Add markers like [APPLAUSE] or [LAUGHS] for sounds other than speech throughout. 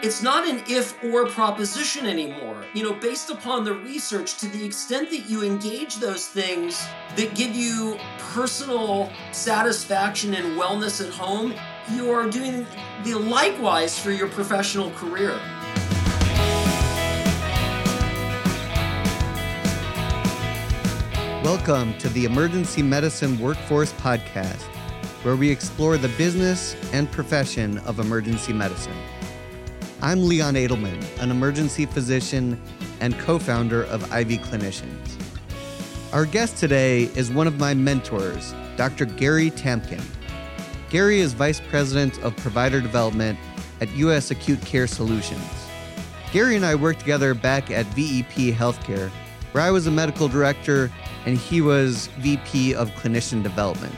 it's not an if or proposition anymore. You know, based upon the research, to the extent that you engage those things that give you personal satisfaction and wellness at home, you are doing the likewise for your professional career. Welcome to the Emergency Medicine Workforce Podcast, where we explore the business and profession of emergency medicine. I'm Leon Adelman, an emergency physician and co founder of Ivy Clinicians. Our guest today is one of my mentors, Dr. Gary Tamkin. Gary is Vice President of Provider Development at U.S. Acute Care Solutions. Gary and I worked together back at VEP Healthcare, where I was a medical director and he was VP of Clinician Development.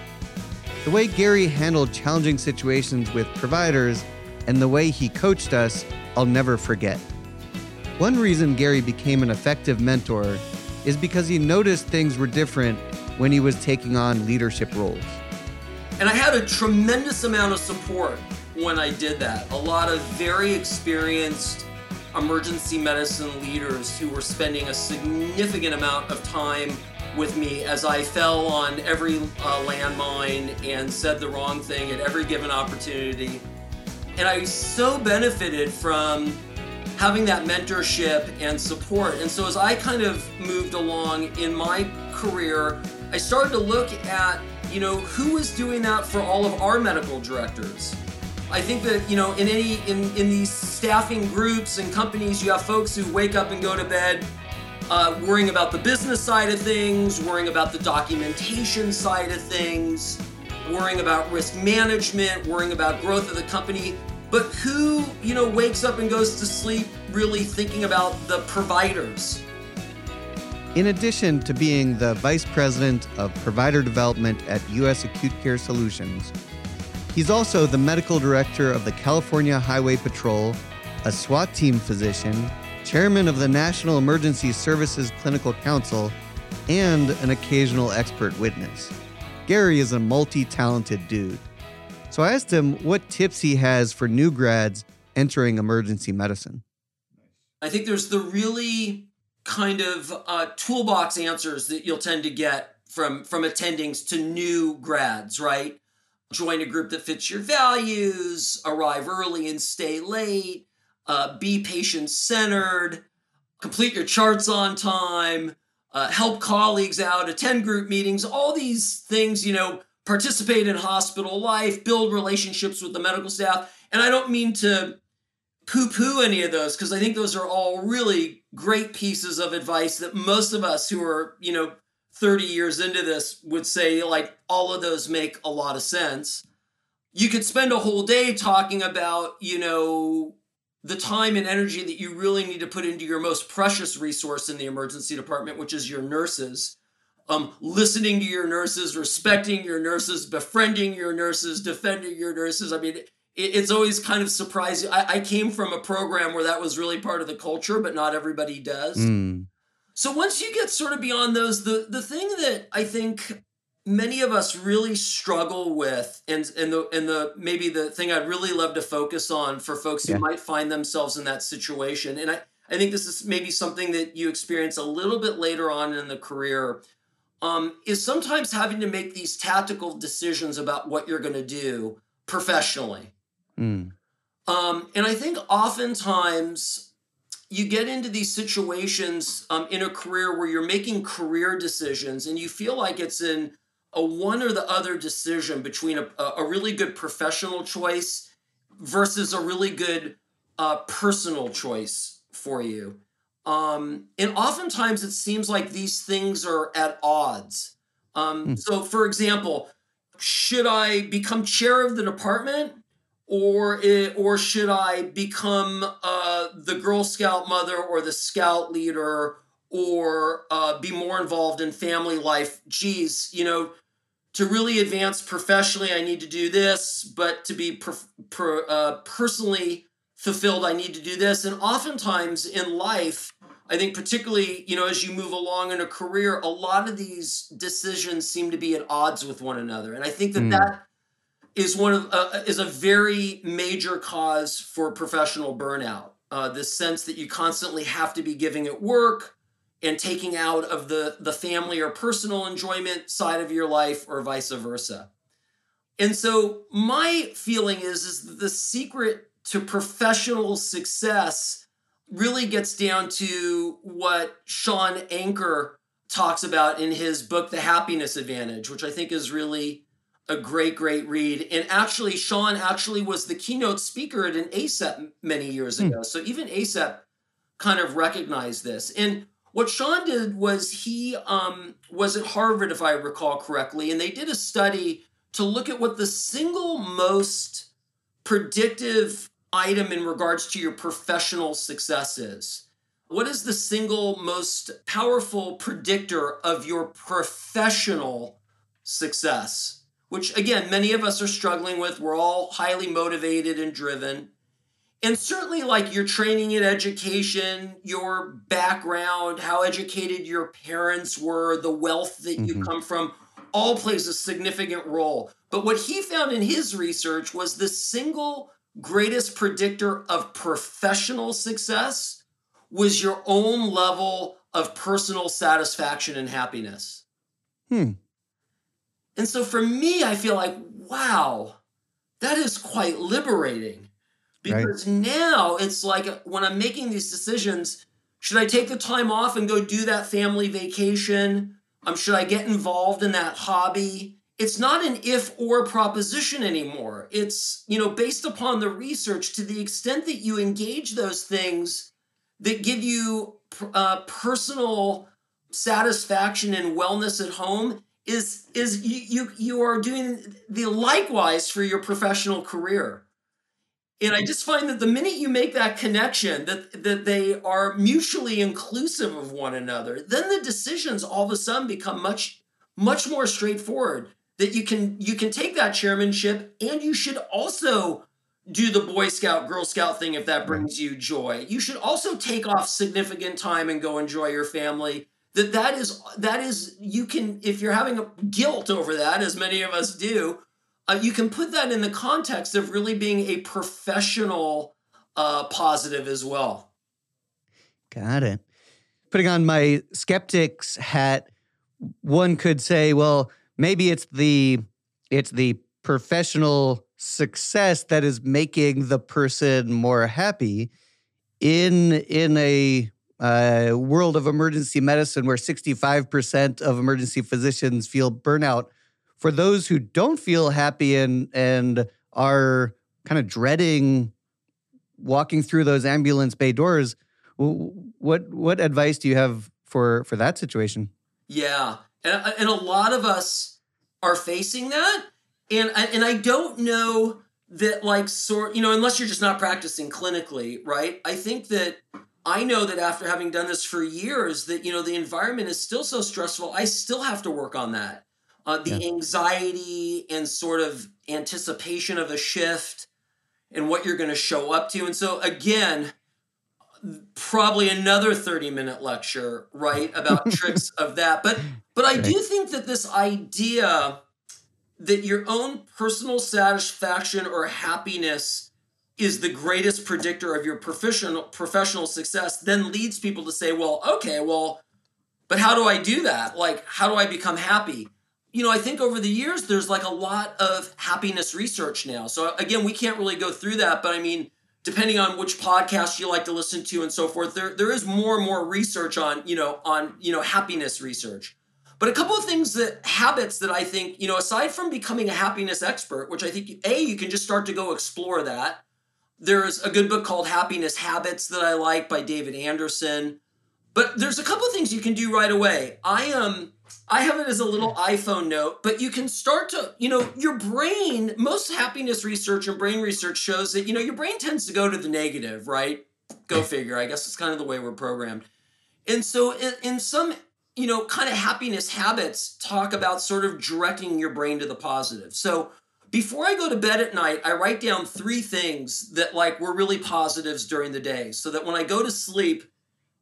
The way Gary handled challenging situations with providers and the way he coached us, I'll never forget. One reason Gary became an effective mentor is because he noticed things were different when he was taking on leadership roles. And I had a tremendous amount of support when I did that. A lot of very experienced emergency medicine leaders who were spending a significant amount of time with me as I fell on every uh, landmine and said the wrong thing at every given opportunity and I so benefited from having that mentorship and support. And so as I kind of moved along in my career, I started to look at, you know, who was doing that for all of our medical directors. I think that, you know, in any in, in these staffing groups and companies, you have folks who wake up and go to bed uh, worrying about the business side of things, worrying about the documentation side of things, worrying about risk management, worrying about growth of the company. But who, you know, wakes up and goes to sleep really thinking about the providers? In addition to being the Vice President of Provider Development at U.S. Acute Care Solutions, he's also the Medical Director of the California Highway Patrol, a SWAT team physician, Chairman of the National Emergency Services Clinical Council, and an occasional expert witness. Gary is a multi talented dude. So I asked him what tips he has for new grads entering emergency medicine. I think there's the really kind of uh, toolbox answers that you'll tend to get from from attendings to new grads, right? Join a group that fits your values, arrive early and stay late, uh, be patient centered, complete your charts on time, uh, help colleagues out, attend group meetings, all these things, you know, participate in hospital life, build relationships with the medical staff. And I don't mean to poo poo any of those because I think those are all really great pieces of advice that most of us who are, you know, 30 years into this would say, like, all of those make a lot of sense. You could spend a whole day talking about, you know, the time and energy that you really need to put into your most precious resource in the emergency department, which is your nurses um, listening to your nurses, respecting your nurses, befriending your nurses, defending your nurses. I mean, it, it's always kind of surprising. I, I, came from a program where that was really part of the culture, but not everybody does. Mm. So once you get sort of beyond those, the the thing that I think many of us really struggle with, and and the and the maybe the thing I'd really love to focus on for folks yeah. who might find themselves in that situation, and I. I think this is maybe something that you experience a little bit later on in the career um, is sometimes having to make these tactical decisions about what you're going to do professionally. Mm. Um, and I think oftentimes you get into these situations um, in a career where you're making career decisions and you feel like it's in a one or the other decision between a, a really good professional choice versus a really good uh, personal choice for you. Um, and oftentimes it seems like these things are at odds. Um, mm. So, for example, should I become chair of the department, or it, or should I become uh, the Girl Scout mother or the Scout leader, or uh, be more involved in family life? Geez, you know, to really advance professionally, I need to do this, but to be per, per, uh, personally fulfilled, I need to do this. And oftentimes in life, I think particularly, you know, as you move along in a career, a lot of these decisions seem to be at odds with one another. And I think that mm. that is one of uh, is a very major cause for professional burnout. Uh, this sense that you constantly have to be giving it work and taking out of the the family or personal enjoyment side of your life, or vice versa. And so my feeling is is that the secret to professional success really gets down to what Shawn Achor talks about in his book The Happiness Advantage, which I think is really a great, great read. And actually, Shawn actually was the keynote speaker at an ACEP many years hmm. ago. So even ACEP kind of recognized this. And what Shawn did was he um, was at Harvard, if I recall correctly, and they did a study to look at what the single most predictive item in regards to your professional successes. What is the single most powerful predictor of your professional success? which again, many of us are struggling with. We're all highly motivated and driven. And certainly, like your training and education, your background, how educated your parents were, the wealth that mm-hmm. you come from, all plays a significant role. But what he found in his research was the single greatest predictor of professional success was your own level of personal satisfaction and happiness. Hmm. And so for me, I feel like, wow, that is quite liberating. Because right. now it's like when I'm making these decisions, should I take the time off and go do that family vacation? Um, should I get involved in that hobby? It's not an if or proposition anymore. It's, you know, based upon the research to the extent that you engage those things that give you uh, personal satisfaction and wellness at home, is is you, you you are doing the likewise for your professional career and i just find that the minute you make that connection that that they are mutually inclusive of one another then the decisions all of a sudden become much much more straightforward that you can you can take that chairmanship and you should also do the boy scout girl scout thing if that brings you joy. You should also take off significant time and go enjoy your family. That that is that is you can if you're having a guilt over that as many of us do uh, you can put that in the context of really being a professional uh, positive as well. Got it. Putting on my skeptics hat one could say well maybe it's the it's the professional success that is making the person more happy in in a uh, world of emergency medicine where 65% of emergency physicians feel burnout. For those who don't feel happy and and are kind of dreading walking through those ambulance bay doors, what what advice do you have for for that situation? Yeah, and, and a lot of us are facing that, and and I don't know that like sort you know unless you're just not practicing clinically, right? I think that I know that after having done this for years, that you know the environment is still so stressful. I still have to work on that. Uh, the yeah. anxiety and sort of anticipation of a shift and what you're going to show up to. And so again, probably another 30 minute lecture, right, about [LAUGHS] tricks of that. But but I do think that this idea that your own personal satisfaction or happiness is the greatest predictor of your professional professional success then leads people to say well okay well but how do i do that? Like how do i become happy? You know i think over the years there's like a lot of happiness research now. So again we can't really go through that but i mean depending on which podcast you like to listen to and so forth there there is more and more research on you know on you know happiness research but a couple of things that habits that i think you know aside from becoming a happiness expert which i think a you can just start to go explore that there's a good book called Happiness Habits that I like by David Anderson. But there's a couple of things you can do right away. I am um, I have it as a little iPhone note, but you can start to, you know, your brain, most happiness research and brain research shows that, you know, your brain tends to go to the negative, right? Go figure. I guess it's kind of the way we're programmed. And so in, in some, you know, kind of happiness habits talk about sort of directing your brain to the positive. So before I go to bed at night, I write down three things that like were really positives during the day, so that when I go to sleep,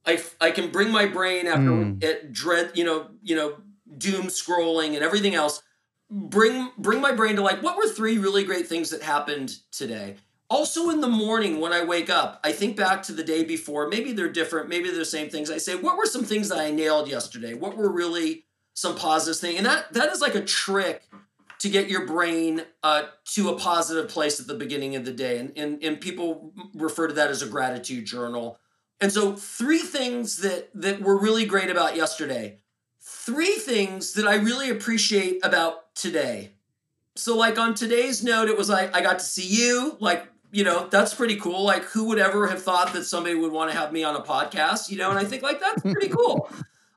I, I can bring my brain after mm. it dread, you know, you know, doom scrolling and everything else. bring bring my brain to like what were three really great things that happened today. Also in the morning when I wake up, I think back to the day before. Maybe they're different, maybe they're the same things. I say, what were some things that I nailed yesterday? What were really some positive thing? And that that is like a trick to get your brain uh, to a positive place at the beginning of the day. And, and, and people refer to that as a gratitude journal. And so three things that that were really great about yesterday. Three things that I really appreciate about today. So like on today's note, it was like I got to see you. Like, you know, that's pretty cool. Like who would ever have thought that somebody would want to have me on a podcast, you know? And I think like that's pretty [LAUGHS] cool.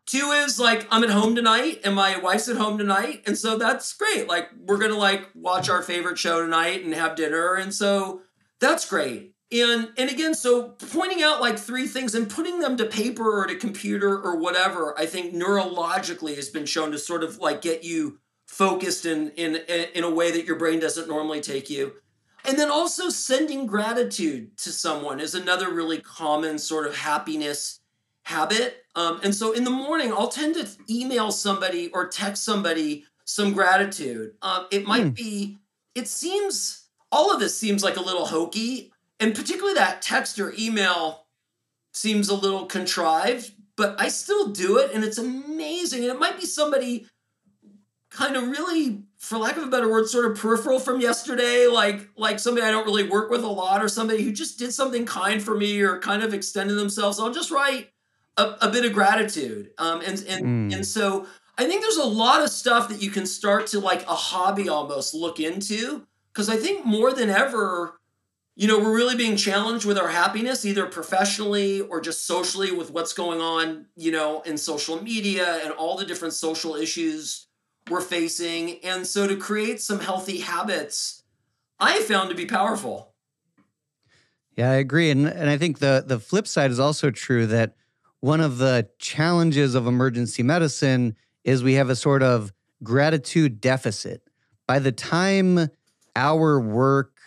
Two is like I'm at home tonight and my wife's at home tonight. And so that's great. Like we're gonna like watch our favorite show tonight and have dinner. And so that's great. And and again, so pointing out like three things and putting them to paper or to computer or whatever, I think neurologically has been shown to sort of like get you focused in in in a way that your brain doesn't normally take you. And then also sending gratitude to someone is another really common sort of happiness habit. Um, and so in the morning, I'll tend to email somebody or text somebody some gratitude. Um, it might hmm. be, it seems, all of this seems like a little hokey. And particularly that text or email seems a little contrived, but I still do it and it's amazing. And it might be somebody kind of really for lack of a better word sort of peripheral from yesterday like like somebody i don't really work with a lot or somebody who just did something kind for me or kind of extended themselves i'll just write a, a bit of gratitude. Um, and and mm. and so I think there's a lot of stuff that you can start to like a hobby almost look into because I think more than ever, you know, we're really being challenged with our happiness, either professionally or just socially with what's going on, you know, in social media and all the different social issues we're facing. And so to create some healthy habits, I found to be powerful. Yeah, I agree. And and I think the the flip side is also true that one of the challenges of emergency medicine is we have a sort of gratitude deficit. By the time our work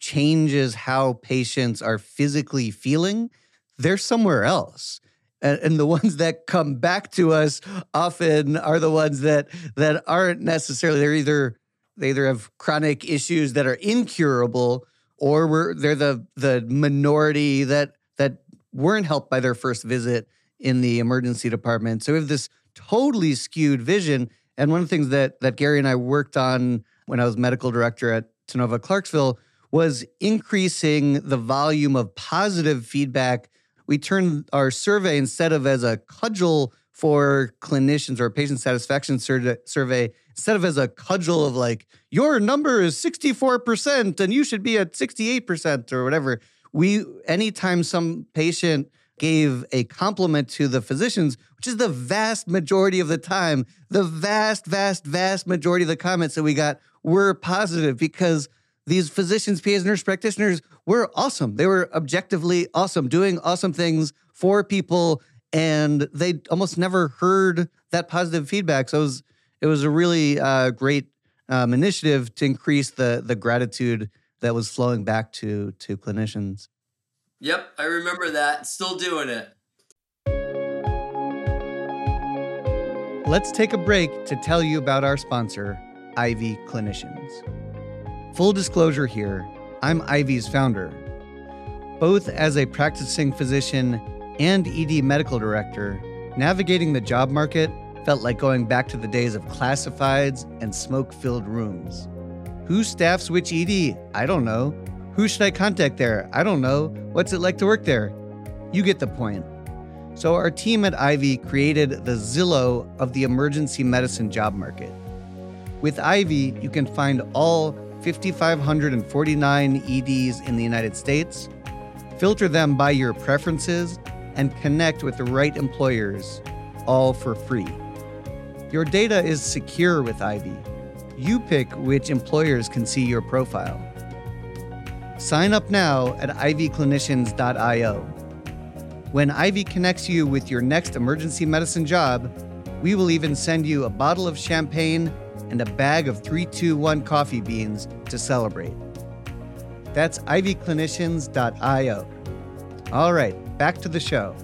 changes how patients are physically feeling, they're somewhere else. And, the [LAUGHS] ones that come back to us often are the ones that that aren't necessarily they're either they either have chronic issues that are incurable or we're, they're the the minority that that weren't helped by their first visit in the emergency department. So we have this totally skewed vision. And one of the things that that Gary and I worked on when I was medical director at Tennova Clarksville was increasing the volume of positive feedback. We turned our survey instead of as a cudgel for clinicians or a patient satisfaction sur- survey, instead of as a cudgel of like, your number is 64% and you should be at 68% or whatever. We, anytime some patient gave a compliment to the physicians, which is the vast majority of the time. The vast, vast, vast majority of the comments that we got were positive because these physicians, PAs, nurse practitioners were awesome. They were objectively awesome, doing awesome things for people, and they almost never heard that positive feedback. So it was it was a really uh, great um, initiative to increase the the gratitude that was flowing back to to clinicians. Yep, I remember that. Still doing it. Let's take a break to tell you about our sponsor, Ivy Clinicians. Full disclosure here I'm Ivy's founder. Both as a practicing physician and ED medical director, navigating the job market felt like going back to the days of classifieds and smoke filled rooms. Who staffs which ED? I don't know. Who should I contact there? I don't know. What's it like to work there? You get the point. So, our team at Ivy created the Zillow of the emergency medicine job market. With Ivy, you can find all 5,549 EDs in the United States, filter them by your preferences, and connect with the right employers, all for free. Your data is secure with Ivy. You pick which employers can see your profile. Sign up now at ivyclinicians.io. When Ivy connects you with your next emergency medicine job, we will even send you a bottle of champagne and a bag of 321 coffee beans to celebrate. That's ivyclinicians.io. All right, back to the show.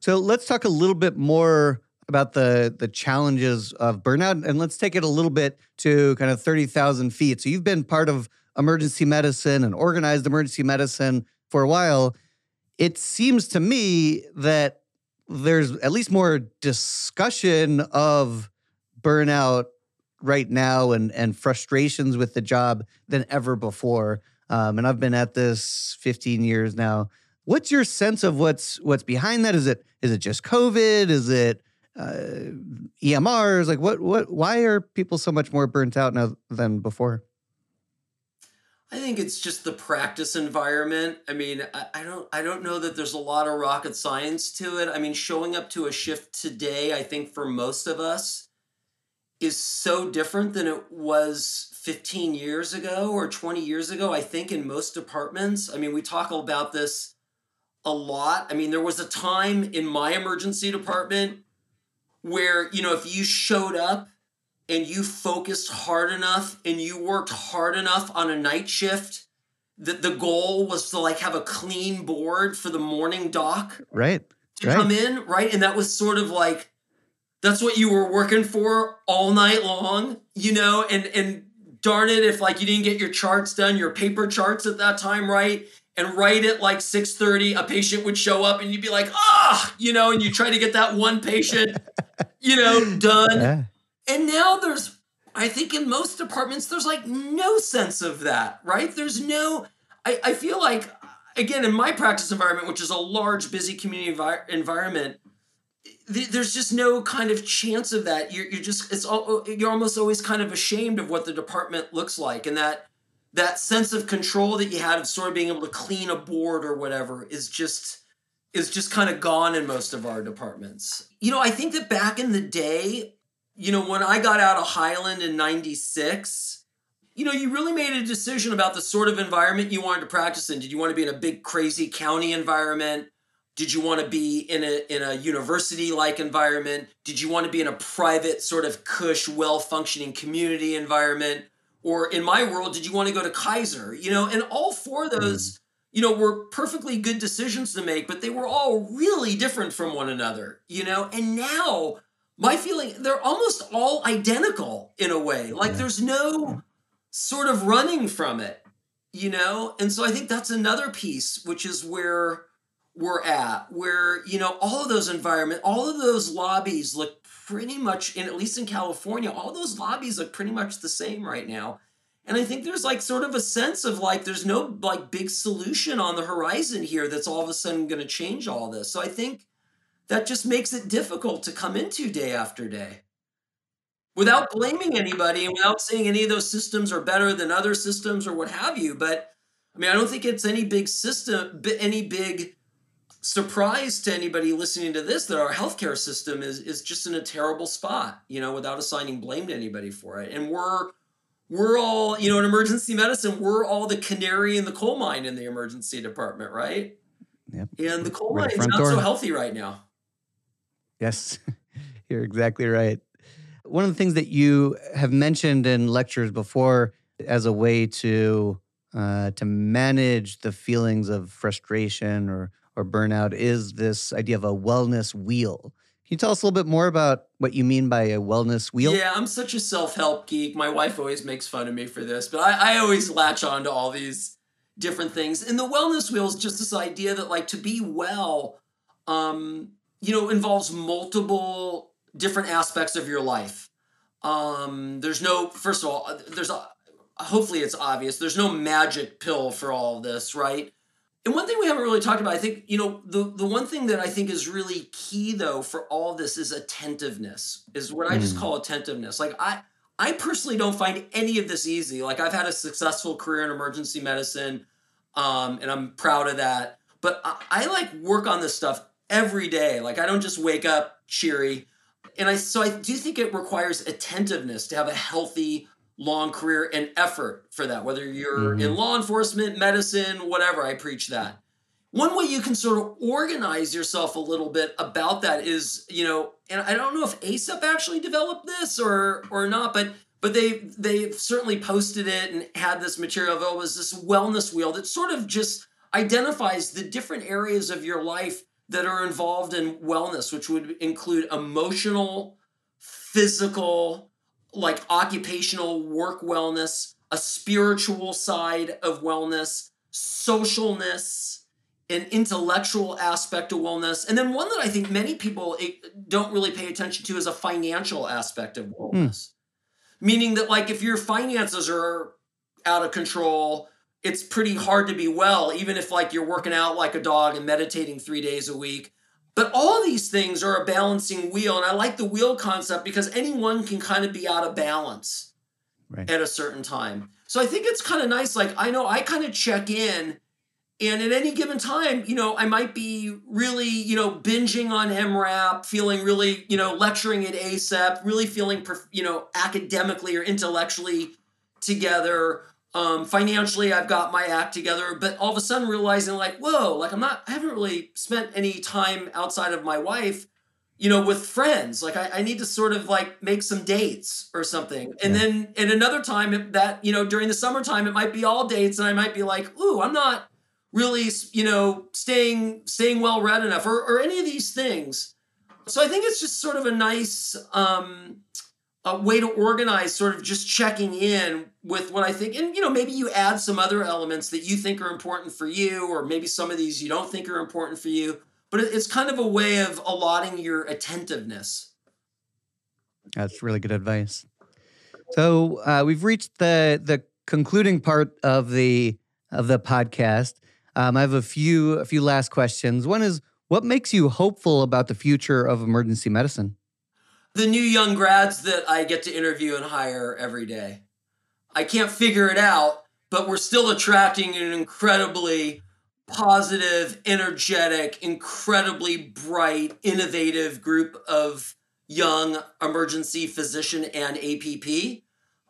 So let's talk a little bit more about the the challenges of burnout, and let's take it a little bit to kind of thirty thousand feet. So you've been part of emergency medicine and organized emergency medicine for a while. It seems to me that there's at least more discussion of burnout right now and and frustrations with the job than ever before. Um, and I've been at this 15 years now. What's your sense of what's what's behind that? Is it is it just COVID? Is it uh, EMRs? Like what what? Why are people so much more burnt out now than before? I think it's just the practice environment. I mean, I, I, don't I don't know that there's a lot of rocket science to it. I mean, showing up to a shift today, I think for most of us is so different than it was 15 years ago or 20 years ago. I think in most departments. I mean, we talk about this a lot. I mean, there was a time in my emergency department where, you know, if you showed up and you focused hard enough and you worked hard enough on a night shift that the goal was to like have a clean board for the morning doc right to right. come in right? And that was sort of like that's what you were working for all night long you know? And and darn it if like you didn't get your charts done your paper charts at that time right? And right at like 6.30 a patient would show up and you'd be like ah! You know and you try to get that one patient you know done. [LAUGHS] Yeah. And now there's, I think in most departments, there's like no sense of that, right? There's no, I, I feel like, again, in my practice environment, which is a large, busy community envi- environment, th- there's just no kind of chance of that. You're, you're just, it's all, oh, you're almost always kind of ashamed of what the department looks like. And that, that sense of control that you had of sort of being able to clean a board or whatever is just, is just kind of gone in most of our departments. You know, I think that back in the day, you know, when I got out of Highland in 96, you know, you really made a decision about the sort of environment you wanted to practice in. Did you want to be in a big, crazy county environment? Did you want to be in a in a university like environment? Did you want to be in a private, sort of cush, well functioning community environment? Or in my world, did you want to go to Kaiser? You know, and all four of hmm. those, you know, were perfectly good decisions to make, but they were all really different from one another, you know? And now my feeling they're almost all identical in a way. Like Yeah. there's no sort of running from it, you know? And so I think that's another piece, which is where we're at, where, you know, all of those environment, all of those lobbies look pretty much, in at least in California, all those lobbies look pretty much the same right now. And I think there's like sort of a sense of like there's no like big solution on the horizon here that's all of a sudden going to change all this. So I think that just makes it difficult to come into day after day. Without blaming anybody and without saying any of those systems are better than other systems or what have you but i mean i don't think it's any big system any big surprise to anybody listening to this that our healthcare system is is just in a terrible spot you know without assigning blame to anybody for it. And we're we're all you know in emergency medicine we're all the canary in the coal mine in the emergency department right? Yep. and the coal mine is the mine's front not so healthy right now Yes, [LAUGHS] you're exactly right. One of the things that you have mentioned in lectures before as a way to uh, to manage the feelings of frustration or or burnout is this idea of a wellness wheel. Can you tell us a little bit more about what you mean by a wellness wheel? Yeah, I'm such a self help geek. My wife always makes fun of me for this, but I, I always latch on to all these different things. And the wellness wheel is just this idea that, like, to be well, um, you know, involves multiple different aspects of your life. Um, there's no, first of all, uh, there's a, hopefully it's obvious, there's no magic pill for all of this, right? And one thing we haven't really talked about, I think, you know, the, the one thing that I think is really key though for all this is attentiveness, is what I just Mm. call attentiveness. Like I I personally don't find any of this easy. Like I've had a successful career in emergency medicine, um, and I'm proud of that. But I, I like work on this stuff every day. Like I don't just wake up cheery. And I so I do think it requires attentiveness to have a healthy long career and effort for that, whether you're in Mhm. law enforcement, medicine, whatever, I preach that. One way you can sort of organize yourself a little bit about that is, you know, and I don't know if ACEP actually developed this or or not, but but they they certainly posted it and had this material available as this wellness wheel that sort of just identifies the different areas of your life that are involved in wellness, which would include emotional, physical, like occupational work wellness, a spiritual side of wellness, socialness, an intellectual aspect of wellness, and then one that I think many people eh, don't really pay attention to is a financial aspect of wellness. Mm. Meaning that, like, if your finances are out of control, it's pretty hard to be well, even if like you're working out like a dog and meditating three days a week. But all these things are a balancing wheel. And I like the wheel concept because anyone can kind of be out of balance right. at a certain time. So I think it's kind of nice. Like, I know I kind of check in, and at any given time, you know, I might be really, you know, binging on EM:RAP, feeling really, you know, lecturing at ACEP, really feeling, you know, academically or intellectually together um, financially i've got my act together but all of a sudden realizing like whoa like i'm not i haven't really spent any time outside of my wife you know with friends. Like i, I need to sort of like make some dates or something. And yeah. then at another time that you know during the summertime it might be all dates and i might be like ooh i'm not really you know staying staying well read enough or, or any of these things. So i think it's just sort of a nice um a way to organize sort of just checking in with what I think, and you know, maybe you add some other elements that you think are important for you, or maybe some of these you don't think are important for you. But it's kind of a way of allotting your attentiveness. That's really good advice. So uh, we've reached the the concluding part of the of the podcast. Um, I have a few a few last questions. One is, what makes you hopeful about the future of emergency medicine? the new young grads that I get to interview and hire every day. I can't figure it out, but we're still attracting an incredibly positive, energetic, incredibly bright, innovative group of young emergency physician and APP.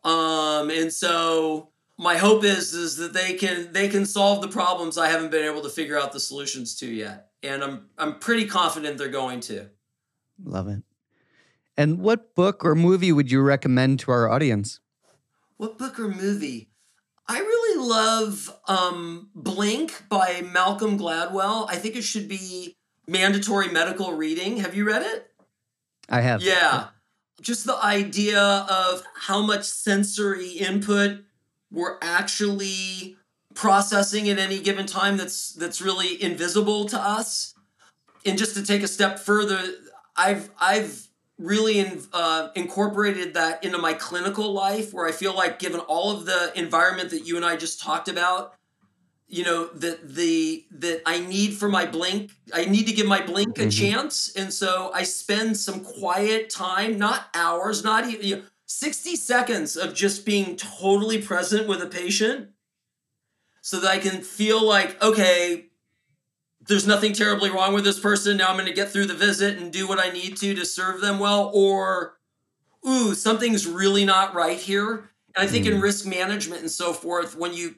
Um, and so my hope is is that they can they can solve the problems I haven't been able to figure out the solutions to yet. And I'm I'm pretty confident they're going to. Love it. And what book or movie would you recommend to our audience? What book or movie? I really love um, Blink by Malcolm Gladwell. I think it should be mandatory medical reading. Have you read it? I have. Yeah. Just the idea of how much sensory input we're actually processing at any given time that's that's really invisible to us. And just to take a step further, I've I've really in, uh, incorporated that into my clinical life where I feel like given all of the environment that you and I just talked about, you know, that the that I need for my blink, I need to give my blink a mm-hmm. chance. And so I spend some quiet time, not hours, not even you know, 60 seconds of just being totally present with a patient so that I can feel like, okay, there's nothing terribly wrong with this person. Now I'm going to get through the visit and do what I need to to serve them well. Or, ooh, something's really not right here. And I think mm. in risk management and so forth, when you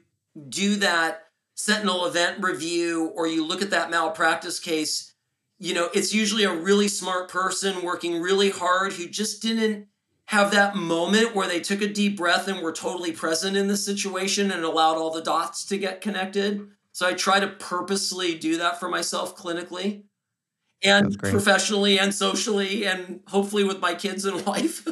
do that sentinel event review or you look at that malpractice case, you know, it's usually a really smart person working really hard who just didn't have that moment where they took a deep breath and were totally present in the situation and allowed all the dots to get connected. So I try to purposely do that for myself clinically and professionally and socially and hopefully with my kids and [LAUGHS] wife.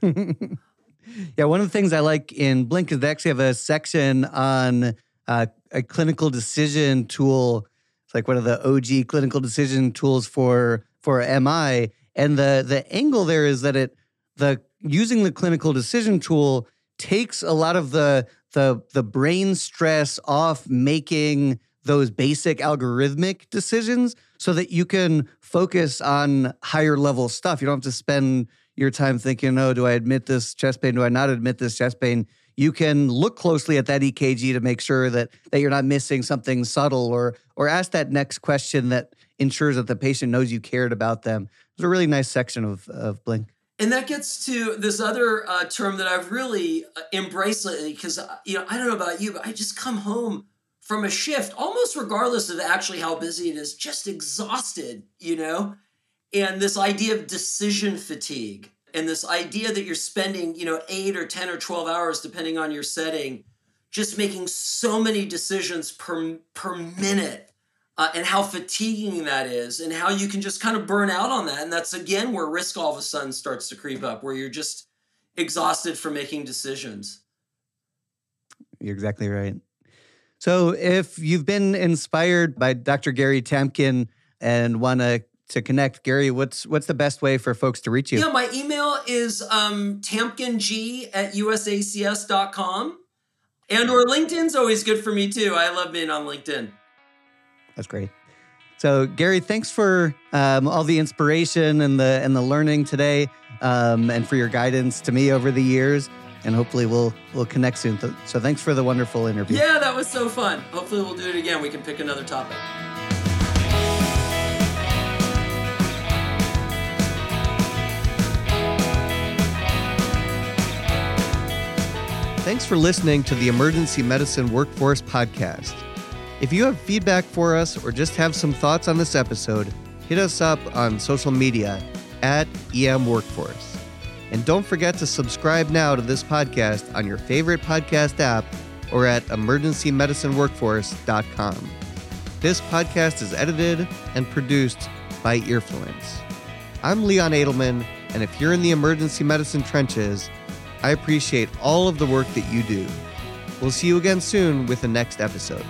[LAUGHS] yeah, one of the things I like in Blink is they actually have a section on uh, a clinical decision tool. It's like one of the OG clinical decision tools for for MI. And the the angle there is that it the using the clinical decision tool takes a lot of the the the brain stress off making those basic algorithmic decisions so that you can focus on higher level stuff. You don't have to spend your time thinking, oh, do I admit this chest pain? Do I not admit this chest pain? You can look closely at that EKG to make sure that that you're not missing something subtle or or ask that next question that ensures that the patient knows you cared about them. It's a really nice section of, of Blink. And that gets to this other uh, term that I've really uh, embraced lately because, uh, you know, I don't know about you, but I just come home from a shift, almost regardless of actually how busy it is, just exhausted, you know? And this idea of decision fatigue and this idea that you're spending, you know, eight or 10 or 12 hours, depending on your setting, just making so many decisions per, per minute uh, and how fatiguing that is, and how you can just kind of burn out on that. And that's again where risk all of a sudden starts to creep up, where you're just exhausted from making decisions. You're exactly right. So, if you've been inspired by Dr. Gary Tamkin and want to to connect, Gary, what's what's the best way for folks to reach you? Yeah, my email is um, tamkingg at usacs.com. And or LinkedIn's always good for me too. I love being on LinkedIn. That's great. So, Gary, thanks for um, all the inspiration and the and the learning today, um, and for your guidance to me over the years. And hopefully, we'll we'll connect soon. So, thanks for the wonderful interview. Yeah, that was so fun. Hopefully, we'll do it again. We can pick another topic. Thanks for listening to the Emergency Medicine Workforce Podcast. If you have feedback for us or just have some thoughts on this episode, hit us up on social media at EM Workforce. And don't forget to subscribe now to this podcast on your favorite podcast app or at emergencymedicineworkforce.com. This podcast is edited and produced by Earfluence. I'm Leon Adelman, and if you're in the emergency medicine trenches, I appreciate all of the work that you do. We'll see you again soon with the next episode.